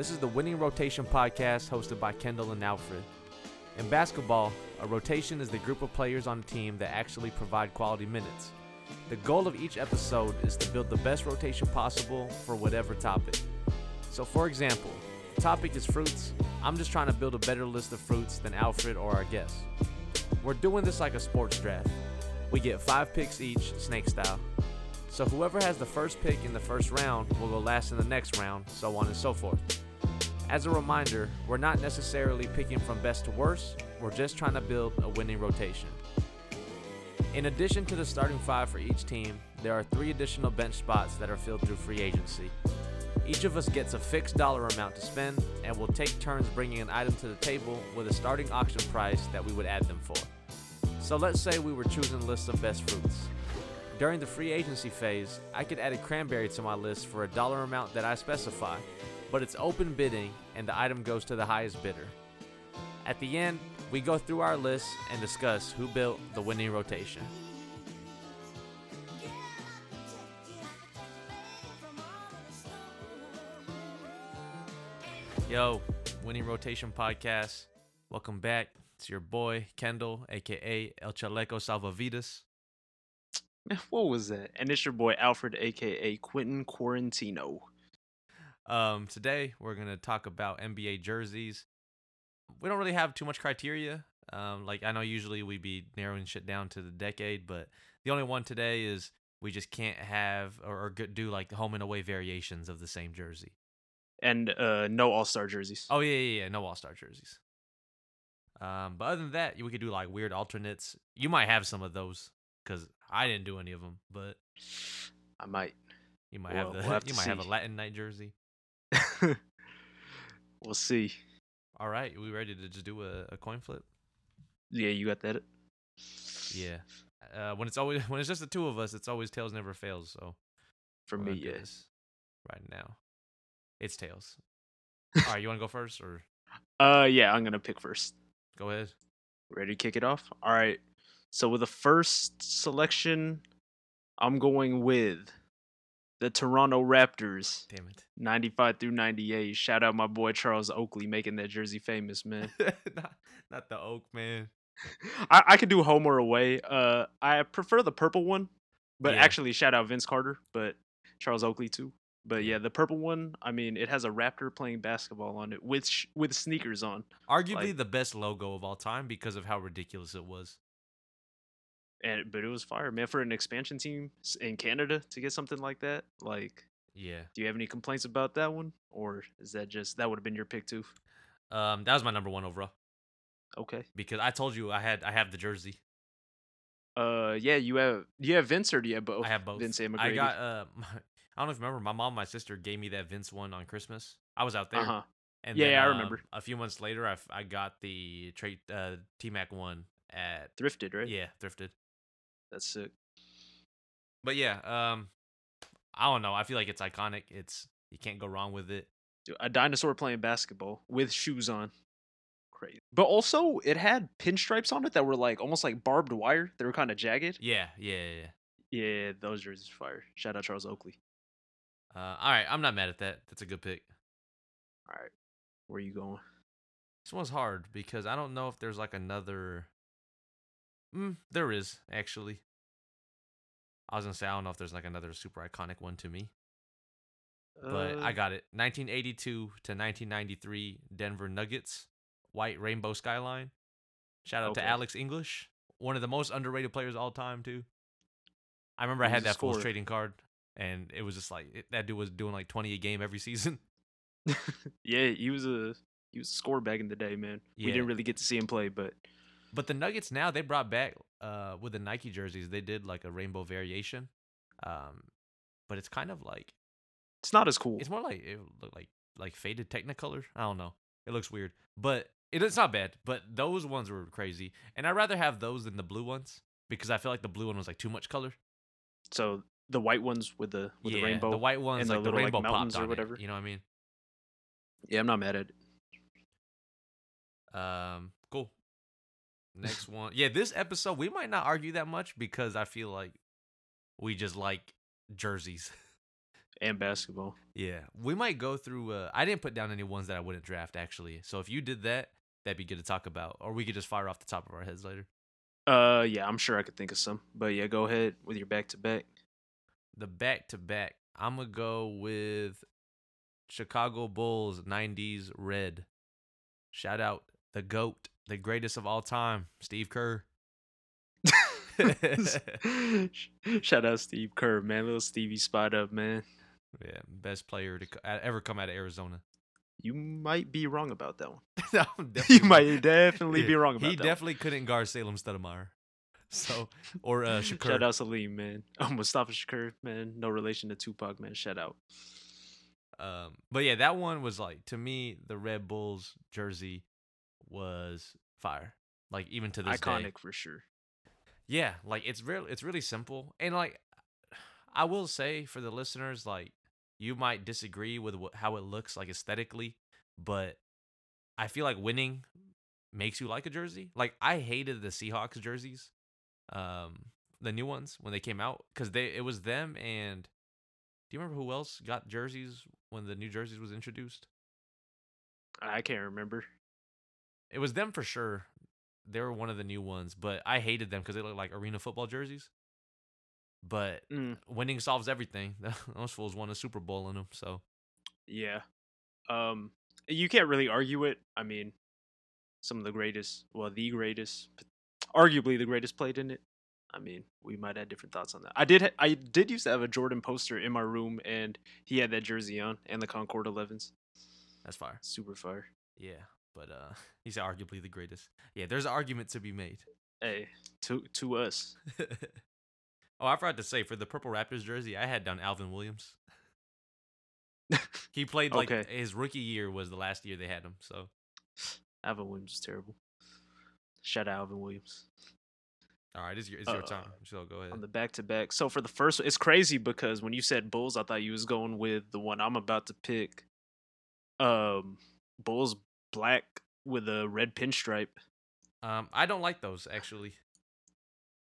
This is the Winning Rotation podcast hosted by Kendall and Alfred. In basketball, a rotation is the group of players on a team that actually provide quality minutes. The goal of each episode is to build the best rotation possible for whatever topic. So, for example, the topic is fruits. I'm just trying to build a better list of fruits than Alfred or our guests. We're doing this like a sports draft. We get five picks each, snake style. So whoever has the first pick in the first round will go last in the next round, so on and so forth. As a reminder, we're not necessarily picking from best to worst, we're just trying to build a winning rotation. In addition to the starting five for each team, there are three additional bench spots that are filled through free agency. Each of us gets a fixed dollar amount to spend, and we'll take turns bringing an item to the table with a starting auction price that we would add them for. So let's say we were choosing lists of best fruits. During the free agency phase, I could add a cranberry to my list for a dollar amount that I specify, but it's open bidding and the item goes to the highest bidder. At the end, we go through our list and discuss who built the winning rotation. Yo, Winning Rotation Podcast. Welcome back. It's your boy, Kendall, aka El Chaleco Salvavidas. What was that? And it's your boy Alfred, aka Quentin Quarantino. Um, today we're gonna talk about NBA jerseys. We don't really have too much criteria. Um, like I know usually we'd be narrowing shit down to the decade, but the only one today is we just can't have or, or do like home and away variations of the same jersey. And uh no all star jerseys. Oh yeah, yeah, yeah. No All Star jerseys. Um, but other than that, we could do like weird alternates. You might have some of those because I didn't do any of them, but I might. you might Well, have the we'll have you to might have a. Latin night jersey. we'll see. All right, we ready to just do a, a coin flip? Yeah, you got that? Yeah. Uh, when it's always when it's just the two of us, it's always tails never fails. So For me, gonna do yeah. this right now, it's tails. All right, you want to go first or Uh yeah, I'm gonna pick first. go ahead? Ready to kick it off? All right. So with the first selection, I'm going with the Toronto Raptors, Damn it! 95 through 98. Shout out my boy Charles Oakley making that jersey famous, man. not, not the oak man. I, I could do home or away. Uh, I prefer the purple one, but Yeah. actually, shout out Vince Carter, but Charles Oakley too. But Yeah. the purple one. I mean, it has a raptor playing basketball on it with sh- with sneakers on, Arguably Like- the best logo of all time because of how ridiculous it was. And but it was fire, man. For an expansion team in Canada to get something like that, like, Yeah. do you have any complaints about that one, or is that just that would have been your pick too? Um, that was my number one overall Okay. because I told you I had I have the jersey. Uh, yeah, you have you have Vince or do you have both? I have both. Vince and I McGrady. got uh, I don't know if you remember. My mom, and my sister gave me that Vince one on Christmas. I was out there. Uh huh. And Yeah, then, yeah, I um, remember. A few months later, I, I got the trade uh, T Mac one at Thrifted, right? yeah thrifted. That's sick. But yeah, um, I don't know. I feel like it's iconic. It's you can't go wrong with it. Dude, a dinosaur playing basketball with shoes on. Crazy. But also, it had pinstripes on it that were like almost like barbed wire. They were kind of jagged. Yeah, yeah, yeah. yeah. Yeah, those jerseys fire. Shout out Charles Oakley. Uh, all right, I'm not mad at that. That's a good pick. All right, where you going? This one's hard because I don't know if there's like another. Mm, there is actually. I was gonna say I don't know if there's like another super iconic one to me, but I Uh, got it. 1982 to 1993 Denver Nuggets, white rainbow skyline. Shout out to Alex English, one of the most underrated players of all time too. I remember I had that full trading card, and it was just like it, that dude was doing like 20 a game every season. yeah, he was a he was a scorer back in the day, man. We didn't really get to see him play, but But the Nuggets now they brought back uh with the Nike jerseys they did like a rainbow variation, um, but it's kind of like it's not as cool. it's more like it look like like faded Technicolor. I don't know. It looks weird, but it, it's not bad. But those ones were crazy, and I'd rather have those than the blue ones because I feel like the blue one was like too much color. So the white ones with the with yeah, the rainbow. the white ones and the like the, little, like, rainbow mountains popped or whatever. It, you know what I mean? Yeah, I'm not mad at it. Um. Next one. Yeah, this episode we might not argue that much because I feel like we just like jerseys. and basketball. Yeah, we might go through. Uh, I didn't put down any ones that I wouldn't draft actually. So if you did that, that'd be good to talk about, or we could just fire off the top of our heads later. Uh, yeah, I'm sure I could think of some, but yeah, go ahead with your back to back. The back to back, I'm gonna go with Chicago Bulls '90s red. Shout out the goat, the greatest of all time, Steve Kerr. Shout out Steve Kerr, man. Little Stevie spot up, man. Yeah, best player to ever come out of Arizona. You might be wrong about that one. No, You might definitely Yeah, be wrong about He that. He definitely couldn't guard Salim Stoudamire. So, or uh, one. Shakur. Shout out Salim, man. Oh, Mustafa Shakur, man. No relation to Tupac, man. Shout out. Um, but yeah, that one was like to me, the Red Bulls jersey was fire. Like even to this day. Iconic for sure. Yeah, like it's real. It's really simple, and like I will say for the listeners, like you might disagree with wh- how it looks like aesthetically, but I feel like winning makes you like a jersey. Like I hated the Seahawks jerseys, um, the new ones when they came out because they it was them and do you remember who else got jerseys when the new jerseys was introduced? I can't remember. It was them for sure. They were one of the new ones, but I hated them because they looked like arena football jerseys. But Mm, winning solves everything. Those fools won a Super Bowl in them, so yeah. Um, you can't really argue it. I mean, some of the greatest, well, the greatest, arguably the greatest played in it. I mean, we might have different thoughts on that. I did, ha- I did used to have a Jordan poster in my room, and he had that jersey on and the Concord 11s. that's fire. Super fire. Yeah, but uh, he's arguably the greatest. Yeah, there's an argument to be made. Hey, to to us. oh, I forgot to say for the Purple Raptors jersey, I had down Alvin Williams. He played like Okay. his rookie year was the last year they had him. So Alvin Williams is terrible. Shout out Alvin Williams. all right, it's your it's your Uh, time. So go ahead. on the back to back. So for the first, it's crazy because when you said Bulls, I thought you was going with the one I'm about to pick. Um, Bulls black with a red pinstripe. Um, I don't like those actually.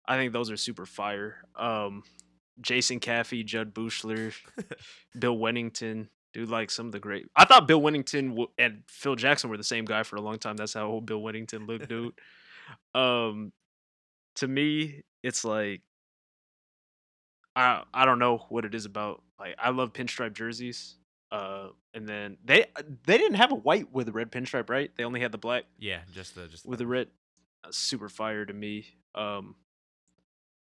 I think those are super fire. Um, Jason Caffey, Jud Buechler, Bill Wennington, dude, like some of the great. I thought Bill Wennington and Phil Jackson were the same guy for a long time. That's how old Bill Wennington looked, dude. um, to me, it's like I I don't know what it is about. Like I love pinstripe jerseys. Uh, and then they they didn't have a white with a red pinstripe, right? They only had the black Yeah, just the just with the red uh, super fire to me um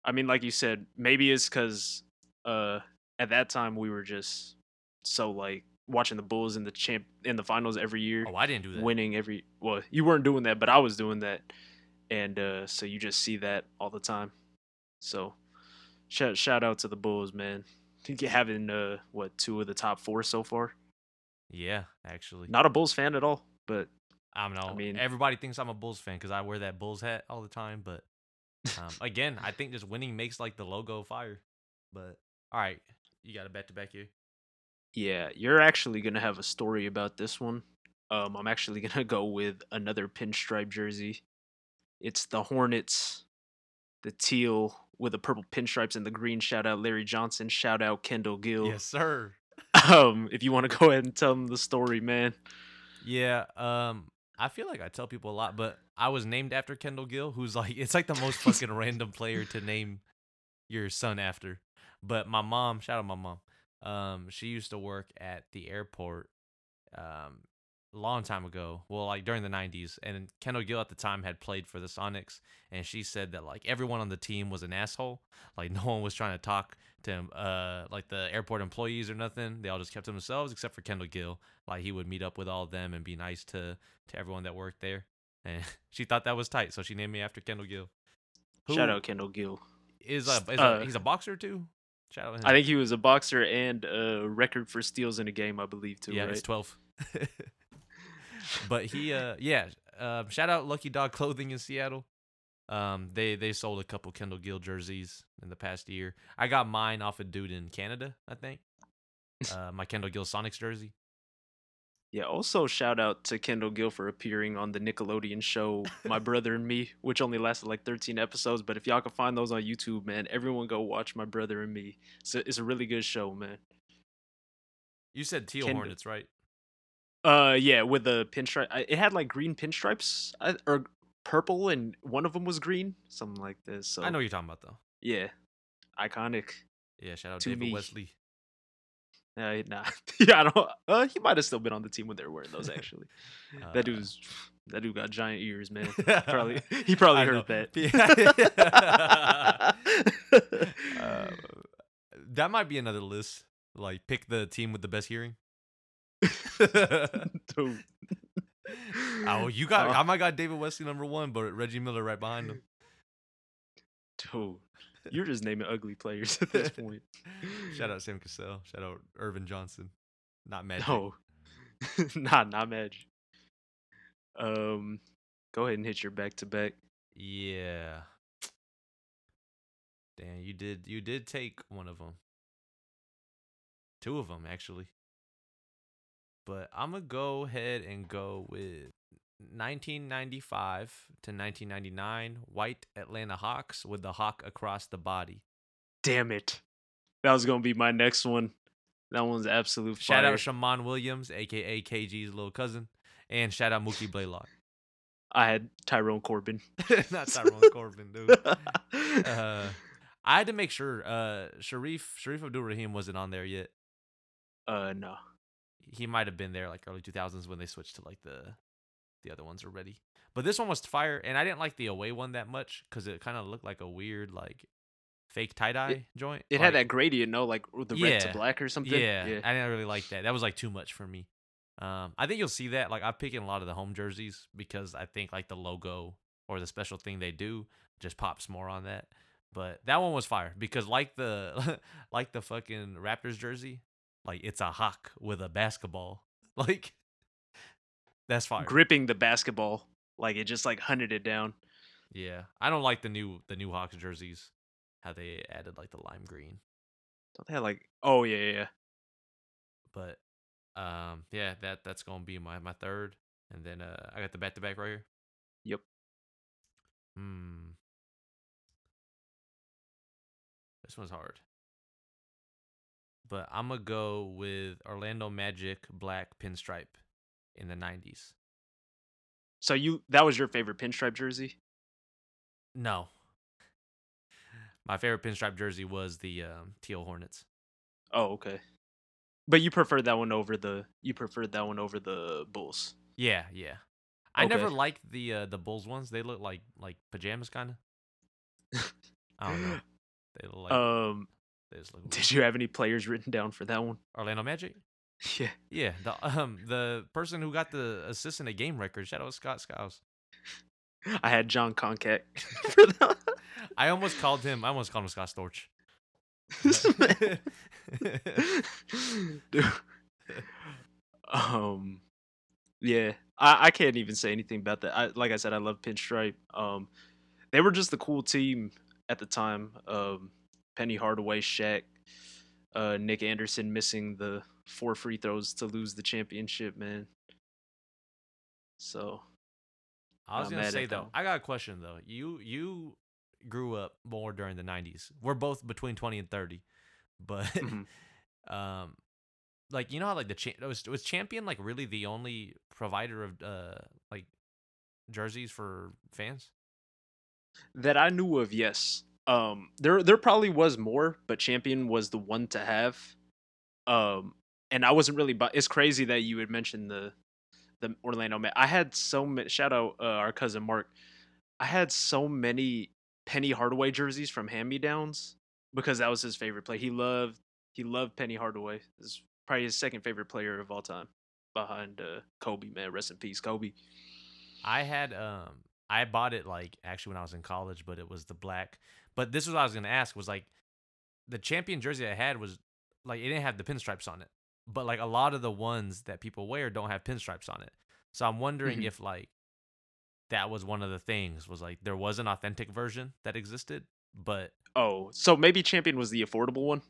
i mean like you said maybe it's because uh at that time we were just so like watching the bulls in the champ in the finals every year Oh, I didn't do that. winning every well you weren't doing that but i was doing that and uh so you just see that all the time so shout shout out to the bulls man having uh what two of the top four so far Yeah, actually. not a bulls fan at all but I don't know. I mean- mean, everybody thinks I'm a Bulls fan because I wear that Bulls hat all the time. But um, again, I think just winning makes like the logo fire. But all right, you got a back to back here. Yeah, you're actually gonna have a story about this one. Um, I'm actually gonna go with another pinstripe jersey. It's the Hornets, the teal with the purple pinstripes and the green. Shout out Larry Johnson. Shout out Kendall Gill. Yes, sir. Um, if you want to go ahead and tell them the story, man. Yeah. Um, I feel like I tell people a lot, but I was named after Kendall Gill, who's like it's like the most fucking random player to name your son after. But my mom, shout out my mom. Um, she used to work at the airport um long time ago. Well, like during the nineties. And Kendall Gill at the time had played for the Sonics and she said that like everyone on the team was an asshole. Like no one was trying to talk to him, uh like the airport employees or nothing. They all just kept to themselves except for Kendall Gill like he would meet up with all of them and be nice to to everyone that worked there and she thought that was tight so she named me after kendall gill Shout out Kendall Gill. is a, is uh, a he's a boxer too shout out him. I think he was a boxer and a record for steals in a game, I believe, too. yeah right? it's 12 but he uh yeah um shout out lucky dog clothing in seattle um they they sold a couple kendall gill jerseys in the past year i got mine off a dude in canada i think uh my kendall gill sonics jersey Yeah, also shout out to Kendall Gill for appearing on the Nickelodeon show My Brother and Me, which only lasted like 13 episodes. But if y'all can find those on YouTube, man, everyone go watch My Brother and Me. It's a, it's a really good show, man. You said teal Can- Hornets, right? Uh, yeah, with the pinstripe. It had like green pinstripes or purple, and one of them was green, something like this. So I know what you're talking about though. Yeah, iconic. Yeah, shout out To David me. Wesley. Uh, nah, yeah, I don't. Uh, he might have still been on the team when they were wearing those. Actually, Uh, that dude's that dude got giant ears, man. Probably he probably I heard know. that. Uh, that might be another list. Like pick the team with the best hearing. Dude. oh, you got Uh, I might got David Wesley number one, but Reggie Miller right behind him. Dude, you're just naming ugly players at this point. Shout out Sam Cassell. Shout out Ervin Johnson. Not Magic. No, nah, not Madge. Um, go ahead and hit your back to back. Yeah. Damn, you did you did take one of them. Two of them actually. But I'm gonna go ahead and go with 1995 to 1999 white Atlanta Hawks with the hawk across the body. Damn it, that was gonna be my next one. That one's absolute fire. Shout out Shammond Williams, aka KG's little cousin, and shout out Mookie Blaylock. I had Tyrone Corbin. Not Tyrone Corbin, dude. Uh, I had to make sure uh, Shareef Shareef Abdul Rahim wasn't on there yet. uh, no. He might have been there like early 2000s when they switched to like the the other ones already. But this one was fire, and I didn't like the away one that much because it kind of looked like a weird like fake tie dye joint. It like, had that gradient, no, like with the red to black or something. Yeah, I didn't really like that. That was like too much for me. Um, I think you'll see that. Like I'm picking a lot of the home jerseys because I think like the logo or the special thing they do just pops more on that. But that one was fire because like the like the fucking Raptors jersey, like it's a hawk with a basketball. Like that's fine. gripping the basketball, like it just like hunted it down. Yeah, I don't like the new the new Hawks jerseys. How they added like the lime green. Don't they have like? Oh yeah, yeah. But um, yeah, that that's gonna be my my third, and then uh, I got the back to back right here. Yep. Hmm. This one's hard. But I'm gonna go with Orlando Magic black pinstripe in the '90s. So you that was your favorite pinstripe jersey? No. My favorite pinstripe jersey was the um, teal Hornets. Oh, okay. But you preferred that one over the you preferred that one over the Bulls. Yeah, yeah. I never liked the uh, the Bulls ones. They look like like pajamas, kind of. I don't know. They look like um, they just look did you have any players written down for that one? Orlando Magic. Yeah. Yeah, the um the person who got the assist in the game record, shout out Scott Skiles. I had Jon Koncak for that. I almost called him. I almost called him Scott Storch. Dude. um yeah I, I can't even say anything about that I, like i said i love pinstripe um they were just the cool team at the time um penny hardaway Shaq, uh nick anderson missing the four free throws to lose the championship man so I was gonna say though. I got a question though. You you grew up more during the '90s. We're both between 20 and 30, but Mhm. um, like you know how like the cha- was was Champion like really the only provider of uh like jerseys for fans? that i knew of yes um there there probably was more but champion was the one to have. Um and i wasn't really it's crazy that you had mentioned the the orlando Ma- i had so many shout out uh, our cousin mark. I had so many penny hardaway jerseys from hand me downs because that was his favorite play. He loved he loved penny hardaway. Is probably his second favorite player of all time behind uh kobe man. Rest in peace kobe. I had um I bought it like actually when I was in college, but it was the black. But this was what I was gonna ask was like the champion jersey I had was like it didn't have the pinstripes on it. But like a lot of the ones that people wear don't have pinstripes on it. So I'm wondering Mhm. if like that was one of the things was like there was an authentic version that existed, but oh so maybe champion was the affordable one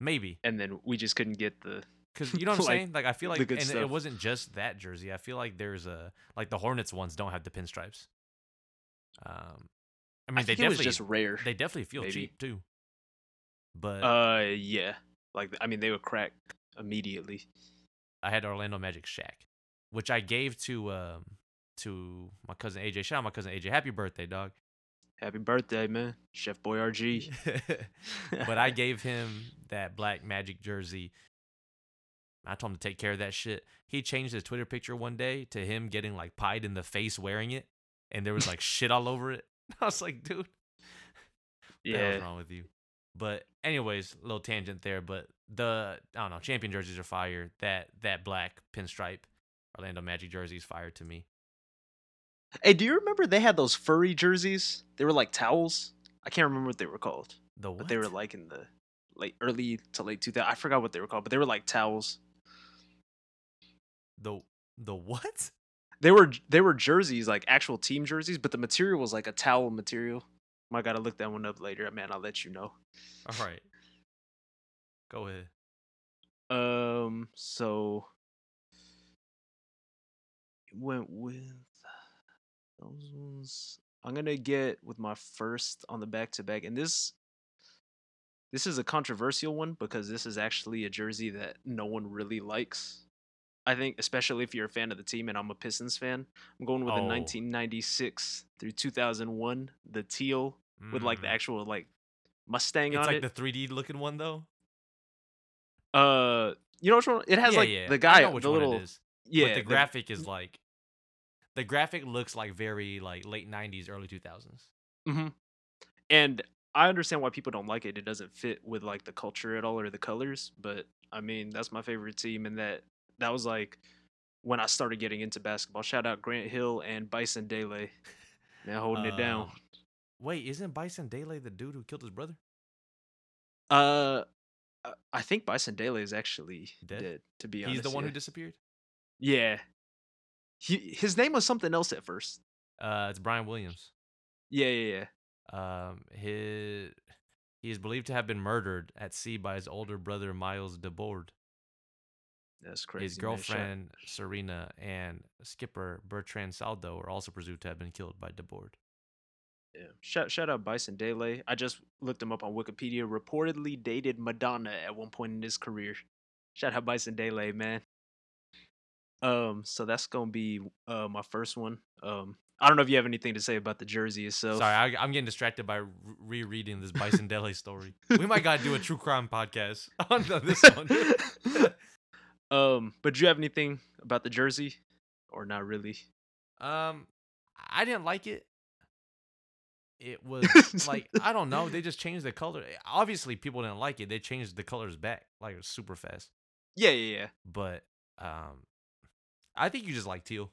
maybe and then we just couldn't get the because you know what I'm Like, saying. Like I feel like, and it wasn't just that jersey. I feel like there's a like the Hornets ones don't have the pinstripes. Um, I mean I they think it was definitely just rare. they definitely feel maybe. cheap too. But Uh, yeah, like I mean they would crack immediately. I had Orlando Magic Shaq, which I gave to um to my cousin AJ. Shout out my cousin AJ. Happy birthday, dog. Happy birthday, man, Chef Boy RG. but I gave him that black Magic jersey. I told him to take care of that shit. He changed his Twitter picture one day to him getting like pied in the face wearing it, and there was like shit all over it. I was like, dude, yeah, what the wrong with you? But anyways, little tangent there. But the I don't know, champion jerseys are fire. That that black pinstripe Orlando Magic jersey is fire to me. Hey, do you remember they had those furry jerseys? They were like towels. I can't remember what they were called. The what? But they were like in the late early to late 2000. I forgot what they were called, but they were like towels. The the what? They were they were jerseys, like actual team jerseys, but the material was like a towel material. I gotta look that one up later, man. I'll let you know. All right. Go ahead. Um. So it went with those ones. I'm gonna get with my first on the back to back, and this this is a controversial one because this is actually a jersey that no one really likes. I think, especially if you're a fan of the team, and I'm a Pistons fan. I'm going with Oh. the 1996 through 2001, the teal with like the Mm. actual like Mustang It's on like it. the 3D looking one though. uh, you know which one? It has yeah, like yeah. the I guy, the little it is. yeah, but the the- graphic is like the graphic looks like very like late 90s, early 2000s. hmm And I understand why people don't like it. It doesn't fit with like the culture at all or the colors. But I mean, that's my favorite team, and that that was like when I started getting into basketball. Shout out Grant Hill and Bison Dele, Now holding it down. Um, Wait, isn't Bison Dele the dude who killed his brother? Uh, I- I think Bison Dele is actually Dead? dead. to be He's honest, he's the one yeah. who disappeared. yeah. He his name was something else at first. Uh, it's Brian Williams. Yeah, yeah, yeah. Um, his he is believed to have been murdered at sea by his older brother Miles Dabord. That's crazy. his girlfriend Serena and skipper Bertrand Saldo are also presumed to have been killed by Dabord. Yeah. Shout shout out Bison Dele. I just looked him up on Wikipedia. Reportedly dated Madonna at one point in his career. Shout out Bison Dele, man. Um, so that's gonna be uh my first one. Um, I don't know if you have anything to say about the jersey itself. Sorry, I, I'm getting distracted by re- rereading this Bison Dele story. We might gotta do a true crime podcast on this one. Um, but do you have anything about the jersey, or not really? um, I didn't like it. It was like I don't know. They just changed the color. Obviously, people didn't like it. They changed the colors back like it was super fast. Yeah, yeah, yeah. But um, I think you just like teal.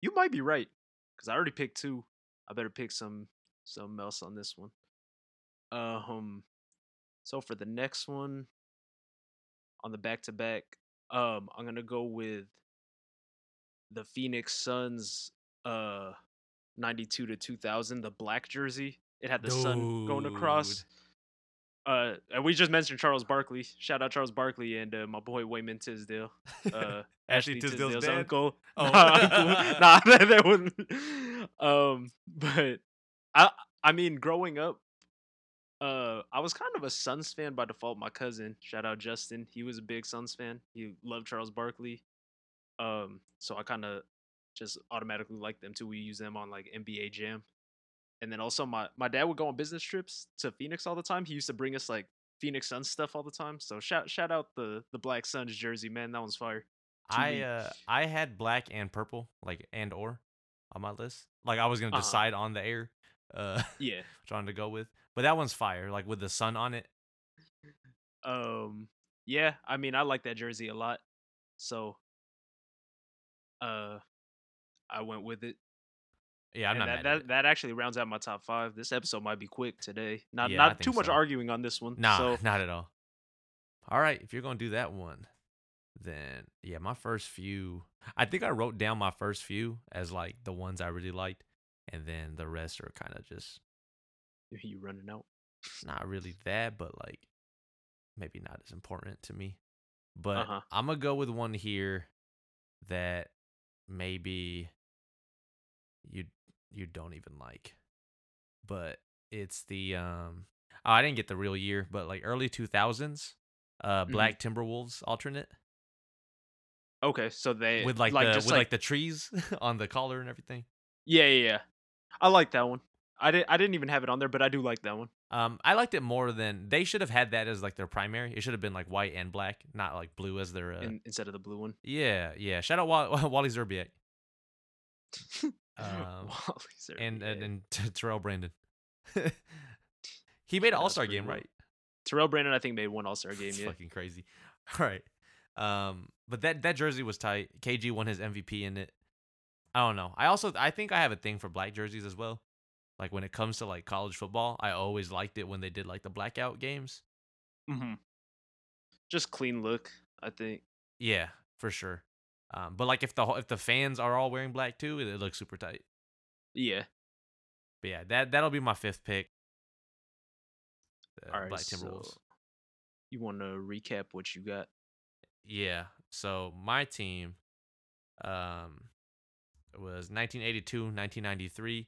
You might be right, because I already picked two. I better pick some something else on this one. Um, so for the next one, on the back to back, um, I'm gonna go with the Phoenix Suns, uh, 92 to 2000, the black jersey. It had the sun going across. Uh, and we just mentioned Charles Barkley. Shout out Charles Barkley and uh, my boy Wayman Tisdale. Uh, Ashley Tisdale's dad? uncle. Oh. Nah, nah, that, that wouldn't. Um, but I, I mean, growing up, uh, I was kind of a Suns fan by default. My cousin, shout out Justin, he was a big Suns fan. He loved Charles Barkley. Um, so I kind of just automatically liked them too. We use them on like NBA Jam. And then also my my dad would go on business trips to Phoenix all the time. He used to bring us like Phoenix Suns stuff all the time. So shout shout out the the Black Suns jersey, man. That one's fire. I uh I had black and purple, like and or on my list. Like I was gonna Uh-huh. decide on the air, uh, Yeah. which one to go with. But that one's fire, like with the sun on it. Um yeah, I mean I like that jersey a lot. So uh I went with it. Yeah, I'm and not that, mad that, that actually rounds out my top five. This episode might be quick today. Not Yeah, not too much so. arguing on this one. Nah, So not at all. All right, if you're gonna do that one, then yeah, my first few. I think I wrote down my first few as like the ones I really liked, and then the rest are kind of just you running out. not really that, but like maybe not as important to me. But Uh-huh. I'm gonna go with one here that maybe you you don't even like. But it's the um oh, I didn't get the real year, but like early 2000s uh, Black Timberwolves alternate Okay, so they with like, the just with like, the trees on the collar and everything. yeah, yeah, yeah. I like that one. I didn't I didn't even have it on there, but I do like that one. Um, I liked it more than they should have had that as like their primary. It should have been like white and black, not like blue as their. Uh, in, instead of the blue one. yeah, yeah. Shout out Wall- Wally Szczerbiak Um, Wally Szczerbiak. and and, and T- Terrell Brandon. he made an All Star game, right? Terrell Brandon, I think made one All Star game. Yeah, fucking crazy. All right. Um, but that that jersey was tight. KG won his MVP in it. I don't know. I also I think I have a thing for black jerseys as well. Like when it comes to like college football, I always liked it when they did like the blackout games. hmm just clean look. I think. Yeah, for sure. Um, but like if the if the fans are all wearing black too, it, it looks super tight. Yeah. But yeah, that that'll be my fifth pick. The All right. Black so you want to recap what you got? Yeah. So my team um was 1982, 1993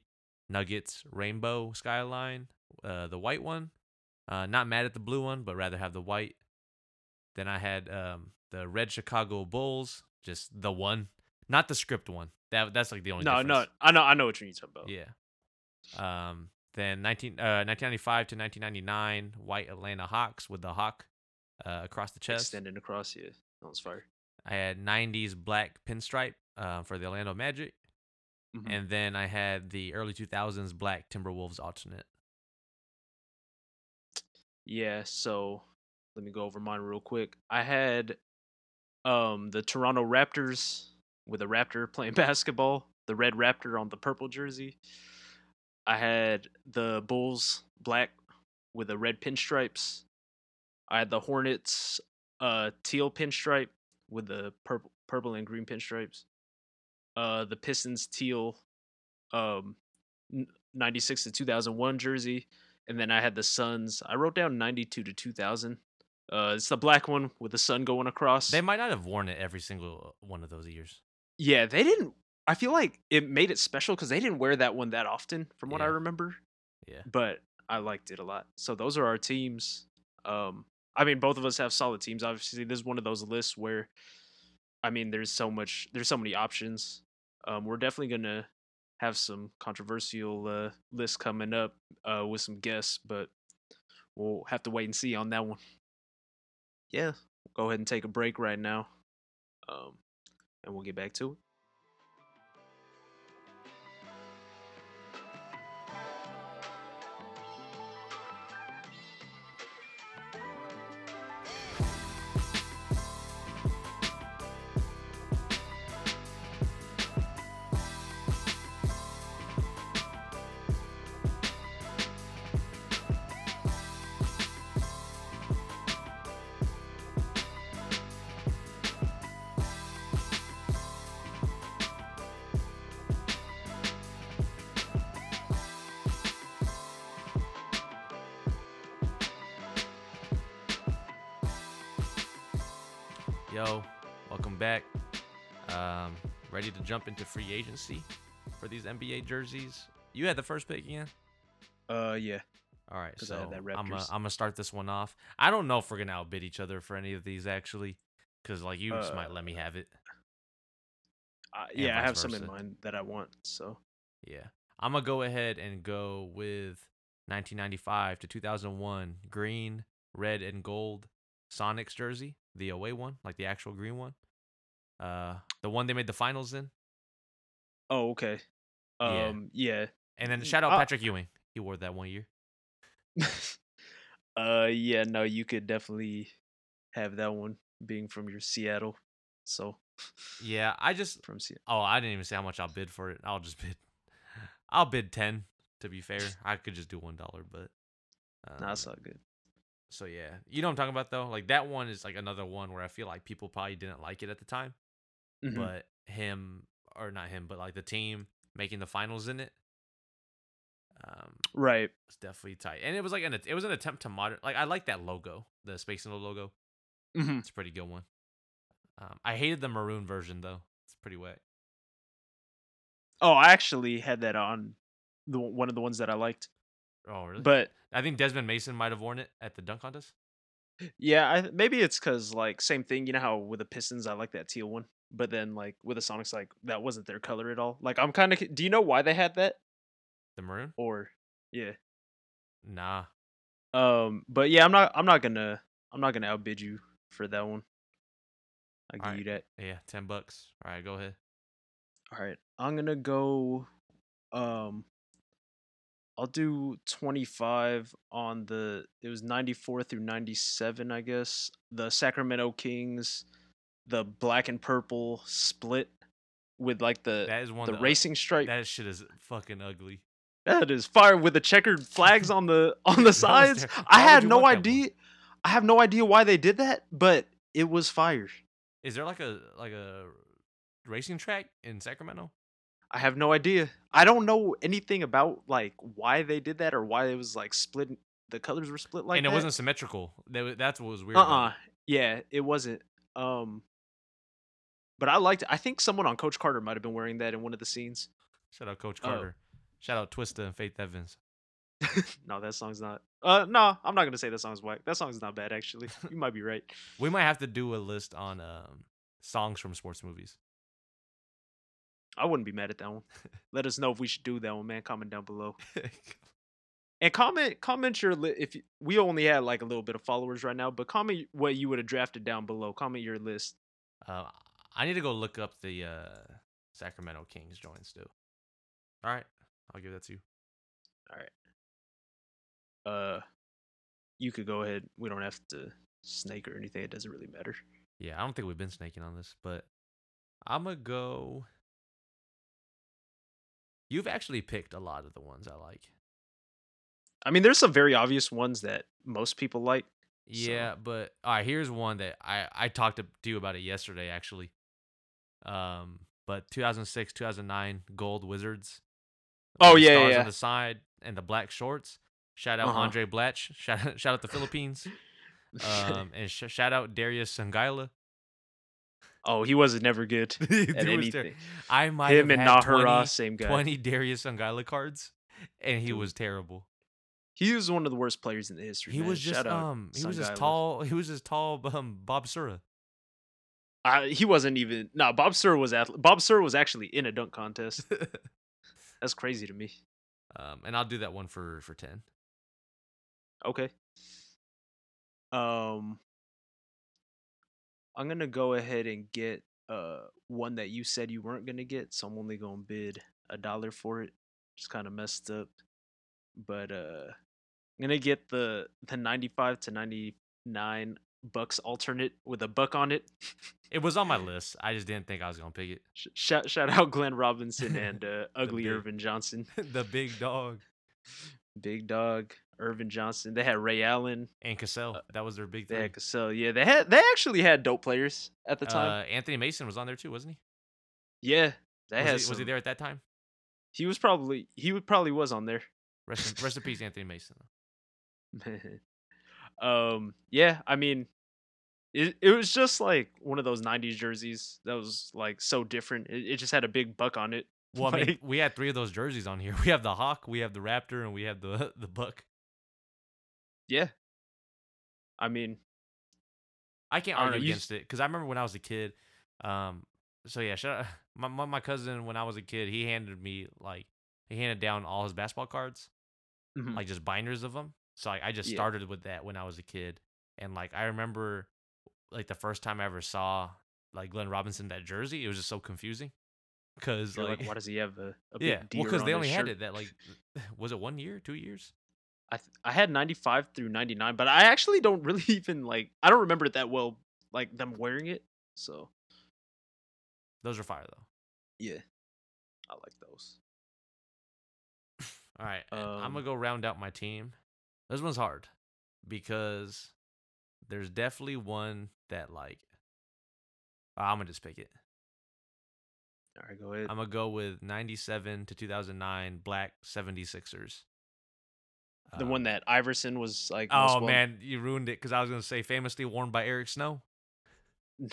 Nuggets rainbow skyline, uh the white one. Uh not mad at the blue one, but rather have the white. Then I had um the red Chicago Bulls, just the one, not the script one. That that's like the only No, no. I know, I know what you're talking about. Yeah. Um then 19 uh 1995 to 1999 white Atlanta Hawks with the hawk uh across the chest. Extending across, yeah, that was fire. I had 90s black pinstripe uh, for the Orlando Magic. Mhm. And then I had the early 2000s black Timberwolves alternate. Yeah, so let me go over mine real quick. I had um the Toronto Raptors with a raptor playing basketball, the red raptor on the purple jersey. I had the Bulls black with the red pinstripes. I had the Hornets uh teal pinstripe with the purple purple and green pinstripes. Uh the Pistons teal um 96 to 2001 jersey and then I had the Suns. I wrote down 92 to 2000. Uh, it's the black one with the sun going across. They might not have worn it every single one of those years. yeah, they didn't. I feel like it made it special because they didn't wear that one that often, from what I remember. Yeah. But I liked it a lot. So those are our teams. Um, I mean, both of us have solid teams. Obviously, this is one of those lists where, I mean, there's so much, there's so many options. Um, we're definitely gonna have some controversial uh, lists coming up uh, with some guests, but we'll have to wait and see on that one. Yeah, go ahead and take a break right now, um, and we'll get back to it. Jump into free agency for these NBA jerseys. You had the first pick, Ian. Uh, yeah. All right, so I'm gonna I'm gonna start this one off. I don't know if we're gonna outbid each other for any of these actually, because like you just might let me Uh, have it. Uh, yeah, I have some in mind that I want. So Yeah. I'm going to go ahead and go with 1995 to 2001 green, red, and gold Sonics jersey, the away one, like the actual green one. Uh, the one they made the finals in. Oh, okay. Um, yeah. And then Mm, shout out Patrick Ewing. He wore that one year. uh, yeah. No, you could definitely have that one being from your Seattle. So Yeah, I just from Seattle. Oh, I didn't even say how much I'll bid for it. I'll just bid. I'll bid ten. To be fair, I could just do one dollar, but. Um, that's not good. So yeah, you know what I'm talking about though. Like that one is like another one where I feel like people probably didn't like it at the time, Mhm. but him or not him, but like the team making the finals in it. Um, Right. it's definitely tight, and it was like an it was an attempt to modern. Like I like that logo, the Space Needle logo. hmm It's a pretty good one. Um, I hated the maroon version though. It's pretty wet. Oh, I actually had that on the one of the ones that I liked. Oh really? But I think Desmond Mason might have worn it at the dunk contest. Yeah, I, maybe it's because like same thing. You know how with the Pistons, I like that teal one, but then like with the Sonics, like that wasn't their color at all. Like I'm kind of. Do you know why they had that? The maroon? Or yeah. Nah. Um, but yeah, I'm not. I'm not gonna. I'm not gonna outbid you for that one. I give Alright. you that. Yeah, ten bucks. All right, go ahead. All right, I'm gonna go. Um, I'll do 25 on the. It was 94 through 97, I guess. The Sacramento Kings, the black and purple split with like the That is one the racing stripe. That shit is fucking ugly. that is fire with the checkered flags on the on the sides. I had no want that one? idea. I have no idea why they did that, but it was fire. Is there like a like a racing track in Sacramento? I have no idea. I don't know anything about like why they did that or why it was like split. The colors were split like and it that. wasn't symmetrical. That that's what was weird. Uh about uh. Yeah, it wasn't. Um, but I liked. I think someone on Coach Carter might have been wearing that in one of the scenes. Shout out Coach Oh. Carter. Shout out Twista and Faith Evans. no, that song's not. Uh, no, I'm not gonna say that song's whack. That song's not bad actually. You might be right. We might have to do a list on um, songs from sports movies. I wouldn't be mad at that one. Let us know if we should do that one, man. Comment down below. And comment comment your li- if you, we only had like a little bit of followers right now, but comment what you would have drafted down below. Comment your list. uh, I need to go look up the uh, Sacramento Kings joints too. All right, I'll give that to you. All right. Uh, you could go ahead. We don't have to snake or anything. It doesn't really matter. Yeah, I don't think we've been snaking on this, but I'm gonna go. You've actually picked a lot of the ones I like. I mean, there's some very obvious ones that most people like. So- Yeah, but all right, here's one that I I talked to to you about it yesterday actually. Um, but 2006, 2009 Gold Wizards. Oh, yeah, stars yeah. on the side and the black shorts. Shout out Uh-huh. Andray Blatche. Shout out, shout out the Philippines. Um, and sh- shout out Darius Songaila. Oh, he wasn't never good at was ter- anything. I might Him have and Nahara, 20, same guy. 20 Darius Songaila cards, and he Dude. was terrible. He was one of the worst players in the history. He man. was just Shout um he was just tall. He was just tall. Um, Bob Sura. Uh, he wasn't even. No, Bob Sir was ath- Bob Sir was actually in a dunk contest. That's crazy to me. um, and I'll do that one for for ten. Okay. Um, I'm gonna go ahead and get uh one that you said you weren't gonna get, so I'm only gonna bid a dollar for it. Just kind of messed up, but uh, I'm gonna get the the 95 to 99 bucks alternate with a buck on it. It was on my list. I just didn't think I was gonna pick it. Shout shout out Glenn Robinson and uh, Ugly big- Ervin Johnson, the big dog Big Dog Ervin Johnson. They had Ray Allen. and Cassell. Uh, that was their big They three. had Cassell. Yeah, they had they actually had dope players at the time. Uh, Anthony Mason was on there too, wasn't he? yeah, had. Was he, was he there at that time? He was probably he would probably was on there. Rest in, rest in peace, Anthony Mason. um, yeah, I mean, it it was just like one of those '90s jerseys that was like so different. It, it just had a big buck on it. Well, I mean, Like- we had three of those jerseys on here. We have the hawk, we have the raptor, and we have the the buck. Yeah, I mean, I can't I know, argue you against it because I remember when I was a kid. Um, so yeah, shout out, my, my cousin when I was a kid, he handed me like he handed down all his basketball cards, mhm. like just binders of them. So like, I just Yeah. started with that when I was a kid, and like I remember like the first time I ever saw like Glenn Robinson that jersey, it was just so confusing because like, like, why does he have a, a big yeah, well because they only had shirt? it that like was it one year, two years? I th- I had 95 through 99, but I actually don't really even like I don't remember it that well like them wearing it. So, Those are fire though. yeah. I like those. All right, I'm Um, gonna go round out my team. This one's hard because there's definitely one that like I'm gonna just pick it. All right, go ahead. I'm gonna go with 97 to 2009 Black 76ers. The Um, one that Iverson was like Oh man, you ruined it because I was gonna say famously worn by Eric Snow.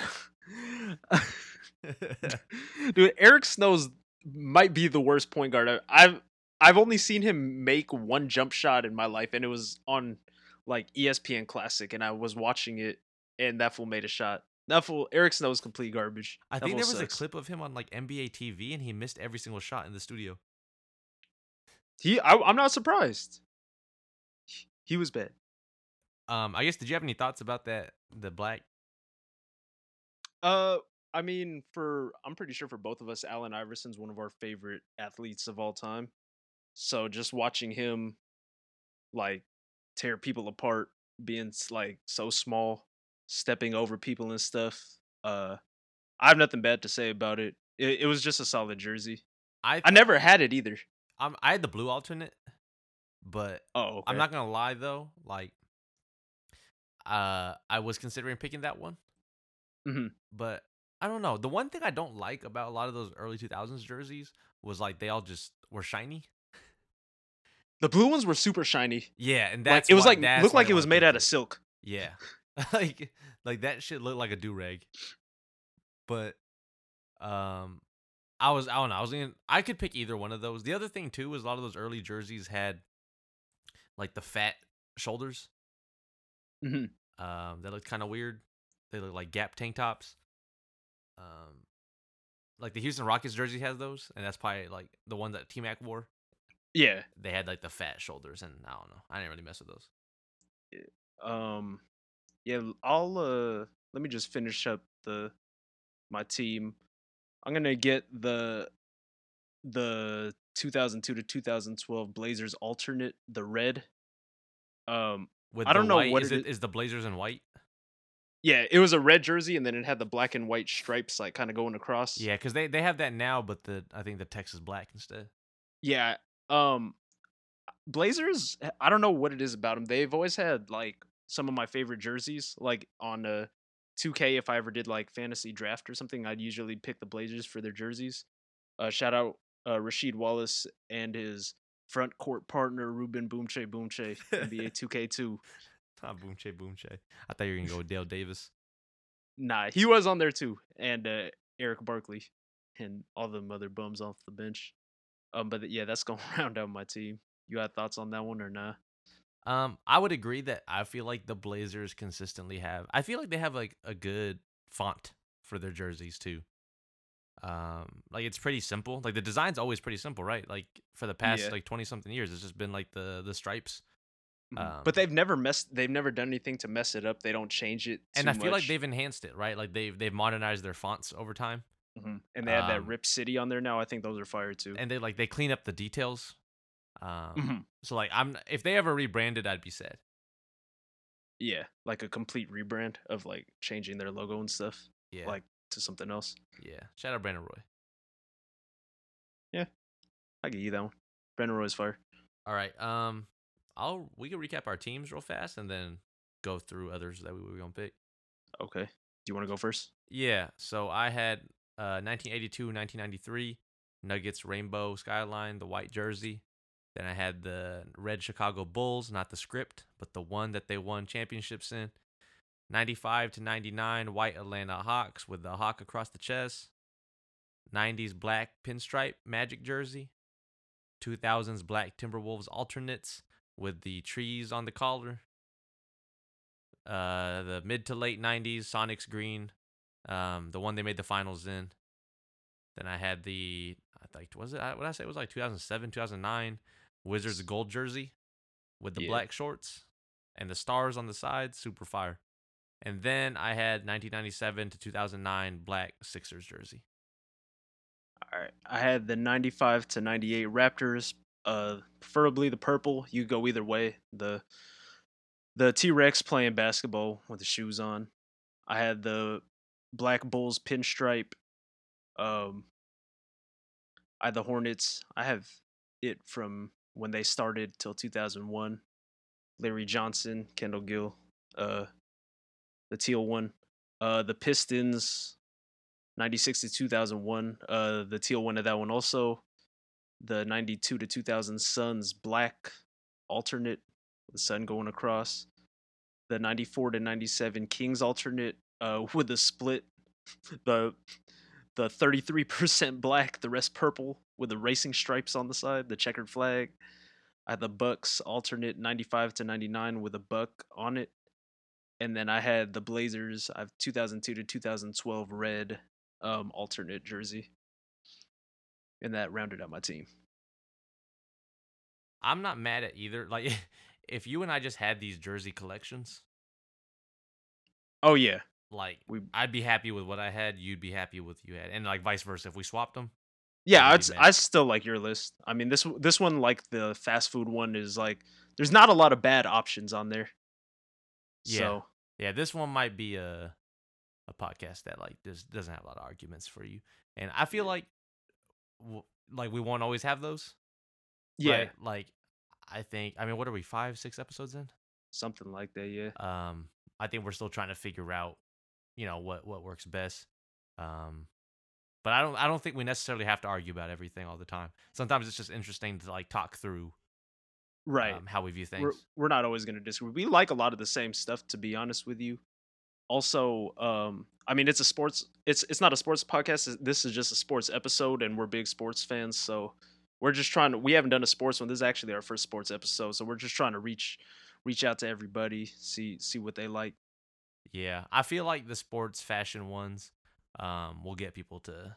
Dude, Eric Snow's might be the worst point guard. I've I've only seen him make one jump shot in my life, and it was on like ESPN Classic, and I was watching it, and that fool made a shot. That fool, Eric Snow is complete garbage. I That think there was sucks. a clip of him on like NBA TV, and he missed every single shot in the studio. He, I, I'm not surprised. He- He was bad. Um, I guess did you have any thoughts about that? The black. Uh, I mean, for I'm pretty sure for both of us, Allen Iverson's one of our favorite athletes of all time. So just watching him, like, tear people apart, being like so small, stepping over people and stuff. Uh, I have nothing bad to say about it. It, it was just a solid jersey. I I never had it either. I'm, I had the blue alternate, but Oh, okay. I'm not gonna lie though. Like, uh, I was considering picking that one, Mhm. but I don't know. The one thing I don't like about a lot of those early 2000s jerseys was like they all just were shiny. The blue ones were super shiny. Yeah, and Like it was like looked like it was made out of silk. Yeah, like like that shit looked like a do rag. But um, I was I don't know. I was in. I could pick either one of those. The other thing too was a lot of those early jerseys had like the fat shoulders. Mhm. Um, that looked kind of weird. They look like Gap tank tops. Um, like the Houston Rockets jersey has those, and that's probably like the one that T Mac wore. Yeah. They had like the fat shoulders, and I don't know. I didn't really mess with those. Um, yeah, I'll uh let me just finish up the my team. I'm gonna get the the 2002 to 2012 Blazers alternate, the red. Um, With I don't know white, what is it it is the Blazers in white. yeah, it was a red jersey, and then it had the black and white stripes like kind of going across. Yeah, because they they have that now, but the I think the text is black instead. Yeah. Um Blazers, I don't know what it is about them. They've always had like some of my favorite jerseys. Like on uh 2K if I ever did like fantasy draft or something, I'd usually pick the Blazers for their jerseys. Uh shout out uh Rasheed Wallace and his front court partner Ruben Boumtje-Boumtje, NBA 2K2. Not boom che boom che. I thought you were gonna go with Dale Davis. Nah, he was on there too. And uh Erick Barkley and all the other bums off the bench. Um but yeah, that's gonna round out my team. You got thoughts on that one or nah? Um, I would agree that I feel like the Blazers consistently have. I feel like they have like a good font for their jerseys too. Um, like it's pretty simple. Like the design's always pretty simple, right? Like for the past Yeah. like twenty something years, it's just been like the the stripes. Mhm. Um, but they've never messed. They've never done anything to mess it up. They don't change it. and I feel like they've enhanced it, right? Like they've they've modernized their fonts over time, Mhm. and they have that um, Rip City on there now. I think those are fire too. and they like they clean up the details. Um, Mhm. so like I'm if they ever rebranded, I'd be sad. Yeah, like a complete rebrand of like changing their logo and stuff, Yeah, like to something else. yeah. Shout out Brandon Roy. Yeah. I give you that one. Brandon Roy's fire. All right. Um, I'll we can recap our teams real fast and then go through others that we were gonna pick. Okay. Do you want to go first? Yeah. So I had uh 1982, 1993 Nuggets rainbow skyline, the white jersey. Then I had the red Chicago Bulls, not the script, but the one that they won championships in. 95 to 99 white Atlanta Hawks with the hawk across the chest. 90s black pinstripe Magic jersey. 2000s black Timberwolves alternates with the trees on the collar. Uh, the mid to late 90s Sonics green, um, the one they made the finals in. Then I had the I think was it what did I say it was like 2007 2009 Wizards gold jersey with the Yeah. black shorts and the stars on the side, super fire. And then I had 1997 to 2009 black Sixers jersey. All right. I had the 95 to 98 Raptors, uh preferably the purple. You go either way. The the T-Rex playing basketball with the shoes on. I had the Black Bulls pinstripe. Um I had the Hornets. I have it from when they started till 2001. Larry Johnson, Kendall Gill, uh the teal one. Uh the Pistons 96 to 2001. Uh, the teal one of that one also. The 92 to 2000 Suns black alternate, the sun going across. The 94 to 97 Kings alternate, uh, with the split. The the 33% black, the rest purple, with the racing stripes on the side, the checkered flag. I had the Bucks alternate 95 to 99 with a buck on it. And then I had the Blazers. I have 2002 to 2012 red um, alternate jersey. And that rounded out my team. I'm not mad at either. Like, if you and I just had these jersey collections, Oh yeah, like we I'd be happy with what I had. You'd be happy with what you had, and like vice versa. If we swapped them, yeah. I'd, be s- mad. I still like your list. I mean this this one like the fast food one is like there's not a lot of bad options on there. Yeah. So yeah, this one might be a a podcast that like just doesn't have a lot of arguments for you. And I feel like, like we won't always have those. yeah, right? Like, I think. I mean, what are we? Five, six episodes in? something like that. Yeah. Um, I think we're still trying to figure out, you know, what what works best. Um, but I don't I don't think we necessarily have to argue about everything all the time. Sometimes it's just interesting to like talk through Right. um, how we view things. we're we're not always going to disagree. We like a lot of the same stuff, to be honest with you. Also, um, I mean, it's a sports. It's it's not a sports podcast. This is just a sports episode, and we're big sports fans. So we're just trying to. We haven't done a sports one. This is actually our first sports episode. So we're just trying to reach reach out to everybody, see see what they like. yeah, I feel like the sports fashion ones um will get people to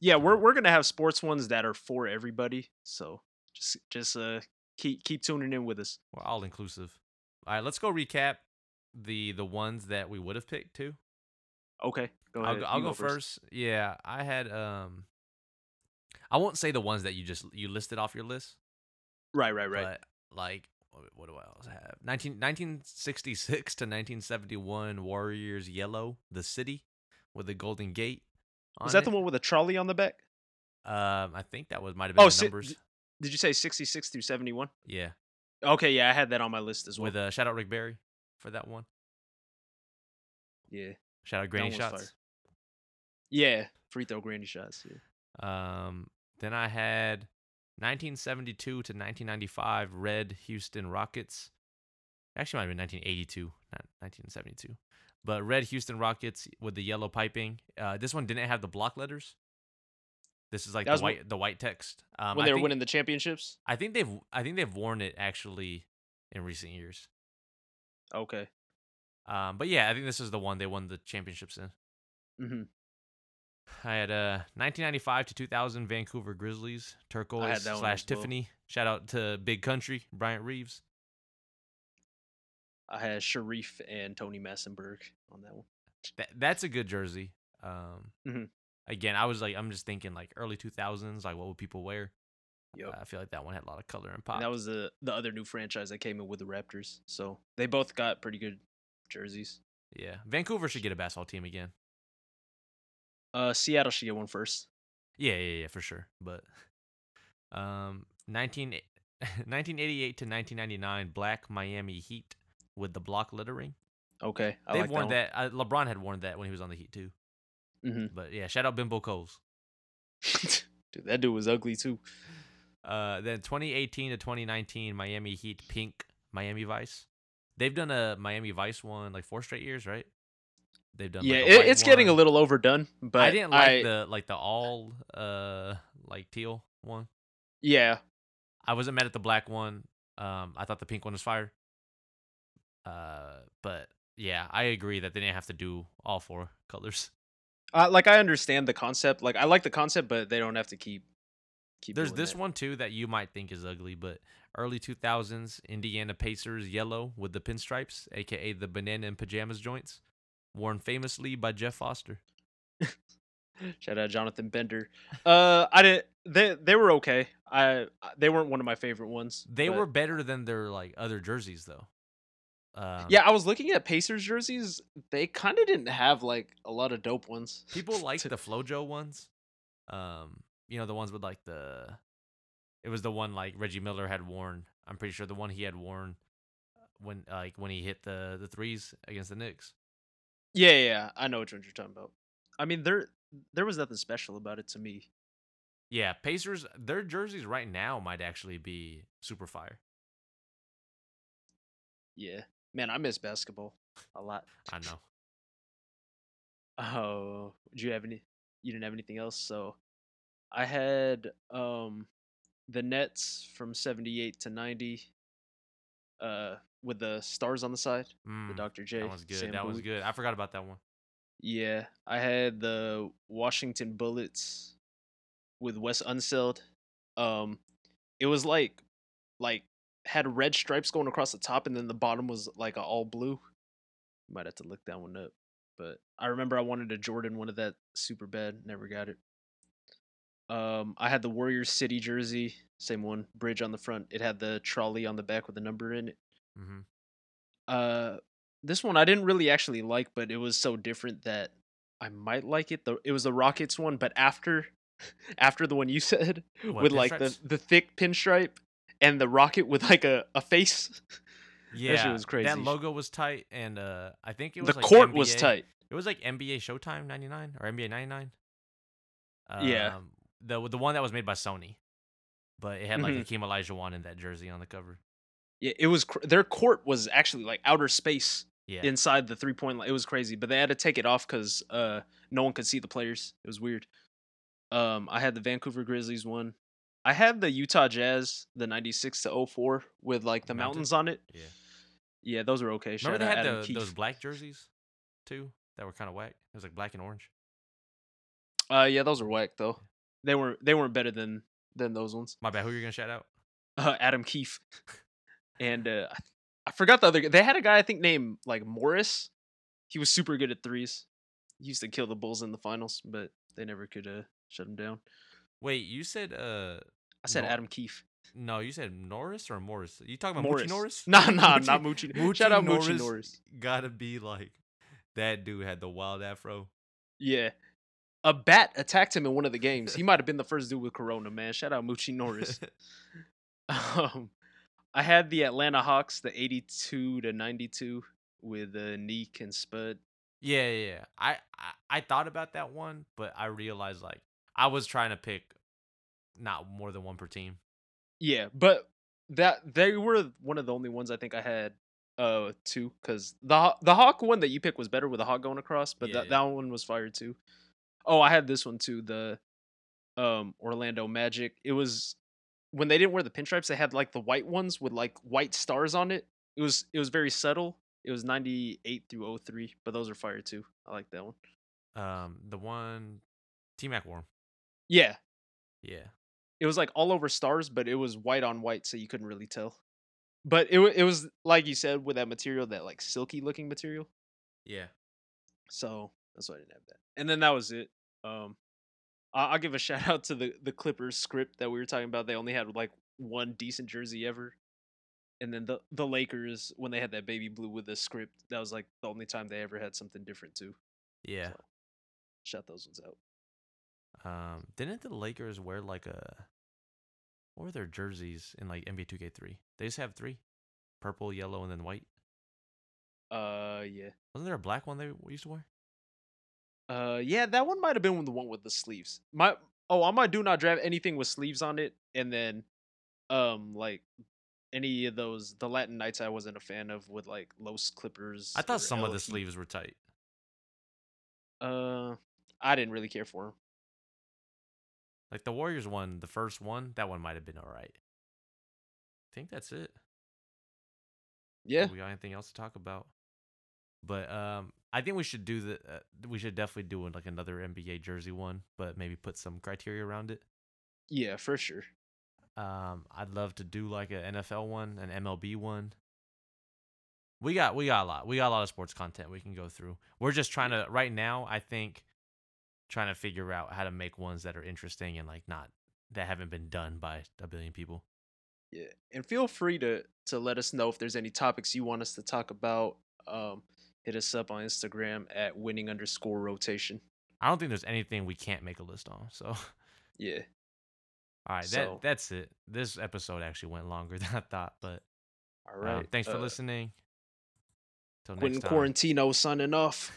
Yeah, we're we're gonna have sports ones that are for everybody. So just just uh keep keep tuning in with us. we're all inclusive. All right, let's go recap the the ones that we would have picked too. Okay, go I'll ahead. go, I'll You go first. Yeah, I had um I won't say the ones that you just you listed off your list. Right, right, right. But like what, do I else have? 19, 1966 to 1971 Warriors yellow, the city with the golden gate. Was that the one with a trolley on the back? Um I think that was might have been Oh, numbers. Did you say 66 through 71? yeah. Okay, yeah, I had that on my list as well. With uh shout out Rick Barry for that one. yeah. Shout out Granny Shots. fire. Yeah, free throw granny shots. Yeah. Um, then I had 1972 to 1995 Red Houston Rockets. Actually, might have been 1982, not 1972. But Red Houston Rockets with the yellow piping. Uh, this one didn't have the block letters. This is like the white the white text. Um, when I they were think, winning the championships? I think they've I think they've worn it actually in recent years. Okay. Um, but yeah, I think this is the one they won the championships in. hmm I had uh 1995 to 2000 Vancouver Grizzlies turquoise slash as well. Tiffany. Shout out to Big Country Bryant Reeves. I had Shareef and Tony Massenberg on that one. That that's a good jersey. Um, Mhm. Again, I was like, I'm just thinking like early 2000s, like what would people wear? Yep. Uh, I feel like that one had a lot of color and pop. And that was the the other new franchise that came in with the Raptors. So they both got pretty good jerseys. yeah, Vancouver should get a basketball team again. Uh, Seattle should get one first. Yeah, yeah, yeah, for sure. But um, 19, 1988 to 1999 Black Miami Heat with the block lettering. Okay, I They've like worn that. that. Uh, LeBron had worn that when he was on the Heat too. Hmm But yeah, shout out Bimbo Coles. dude, that dude was ugly too. Uh, then 2018 to 2019 Miami Heat pink Miami Vice. They've done a Miami Vice one like four straight years, right? They've done. yeah, like, it, it's getting a little overdone, but I didn't like I- the like the all uh like teal one. Yeah, I wasn't mad at the black one. Um, I thought the pink one was fire. Uh, but yeah, I agree that they didn't have to do all four colors. Uh, like I understand the concept. Like I like the concept, but they don't have to keep. keep There's this that. one too that you might think is ugly, but early 2000s Indiana Pacers yellow with the pinstripes, aka the banana and pajamas joints, worn famously by Jeff Foster. Shout out Jonathan Bender. Uh, I didn't. They they were okay. I I- they weren't one of my favorite ones. They but- were better than their like other jerseys though. Um, Yeah, I was looking at Pacers jerseys. They kind of didn't have like a lot of dope ones. people like To- the FloJo ones. Um, you know the ones with like the, it was the one like Reggie Miller had worn. I'm pretty sure the one he had worn when like when he hit the the threes against the Knicks. Yeah, yeah, yeah, I know which ones you're talking about. I mean, there there was nothing special about it to me. Yeah, Pacers, their jerseys right now might actually be super fire. Yeah, man, I miss basketball a lot. I know. Oh, do you have any? You didn't have anything else, so I had um the Nets from 78 to 90 uh with the stars on the side, the Mm, Dr. J. that was good. Sam that was good. I forgot about that one. Yeah, I had the Washington Bullets with Wes Unseld. Um, it was like, like had red stripes going across the top, and then the bottom was like all blue. Might have to look that one up, but I remember I wanted a Jordan one of that super bad. Never got it. Um, I had the Warriors City jersey, same one, bridge on the front. It had the trolley on the back with a number in it. Mm-hmm. Uh, this one I didn't really actually like, but it was so different that I might like it. The it was the Rockets one, but after after the one you said What, with like the the thick pinstripe and the rocket with like a, a face. Yeah, shit was crazy. That logo was tight, and uh, I think it the was like the court was tight. It was like NBA Showtime '99 or NBA '99. Yeah. Um, the the one that was made by Sony, but it had like Mhm. Hakeem Olajuwon in that jersey on the cover. Yeah, it was cr- their court was actually like outer space Yeah, inside the three point line. It was crazy, but they had to take it off because uh no one could see the players. It was weird. Um, I had the Vancouver Grizzlies one. I had the Utah Jazz, the ninety six to 04 with like the Mountain? mountains on it. yeah. Yeah, those were okay. Remember Shout they had the, those black jerseys too that were kind of whack. It was like black and orange. Uh, yeah, those were whack though. They weren't they weren't better than than those ones. My bad. Who are you gonna shout out? Uh, Adam Keefe, and uh, I, I forgot the other. guy. They had a guy I think named like Morris. He was super good at threes. He used to kill the Bulls in the finals, but they never could uh, shut him down. Wait, you said uh I said Nor- Adam Keefe. no, you said Norris or Morris? You talking about Morris. Moochie Norris? Nah, nah, not Moochie. Moochie Shout out Norris, Moochie Norris. Gotta be like that dude had the wild afro. Yeah. A bat attacked him in one of the games. He might have been the first dude with Corona, man. Shout out Moochie Norris. um, I had the Atlanta Hawks, the 82 to 92 with uh, Nique and Spud. Yeah, yeah. yeah. I, I I thought about that one, but I realized like I was trying to pick not more than one per team. Yeah, but that they were one of the only ones I think I had uh two because the the Hawk one that you picked was better with the Hawk going across, but Yeah, that that one was fired too. Oh, I had this one too, the um Orlando Magic. It was when they didn't wear the pinstripes, they had like the white ones with like white stars on it. It was it was very subtle. It was 98 through 03, but those are fire too. I like that one. Um, the one T Mac wore. Yeah, Yeah, it was like all over stars, but it was white on white, so you couldn't really tell. But it it was like you said with that material, that like silky looking material. yeah. So that's why I didn't have that. And then that was it. Um, I- I'll give a shout out to the the Clippers script that we were talking about. They only had like one decent jersey ever. And then the the Lakers when they had that baby blue with the script, that was like the only time they ever had something different too. Yeah. So, shout those ones out. Um, didn't the Lakers wear like a what were their jerseys in like NBA 2K3? They just have three, purple, yellow, and then white. Uh, yeah. Wasn't there a black one they used to wear? Uh, yeah, that one might have been the one with the sleeves. My oh, on my do not draft anything with sleeves on it, and then, um, like any of those the Latin Nights I wasn't a fan of with like Los Clippers. I thought some of the sleeves were tight. Uh, I didn't really care for them. Like the Warriors one, the first one, that one might have been all right. I think that's it. Yeah, we got anything else to talk about? But um, I think we should do the. Uh, we should definitely do like another NBA jersey one, but maybe put some criteria around it. yeah, for sure. Um, I'd love to do like an NFL one, an MLB one. We got we got a lot. We got a lot of sports content we can go through. We're just trying to right now. I think trying to figure out how to make ones that are interesting and like not that haven't been done by a billion people. Yeah, and feel free to to let us know if there's any topics you want us to talk about. Um, hit us up on Instagram at winning underscore rotation. I don't think there's anything we can't make a list on. So Yeah, All right, So- that that's it. This episode actually went longer than I thought, but all right. um, thanks for uh, listening. Till next Quentin time. Quarantino signing off.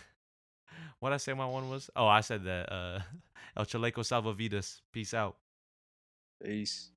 What I say my one was? Oh, I said that uh El Chaleco Salvavidas. Peace out. Peace.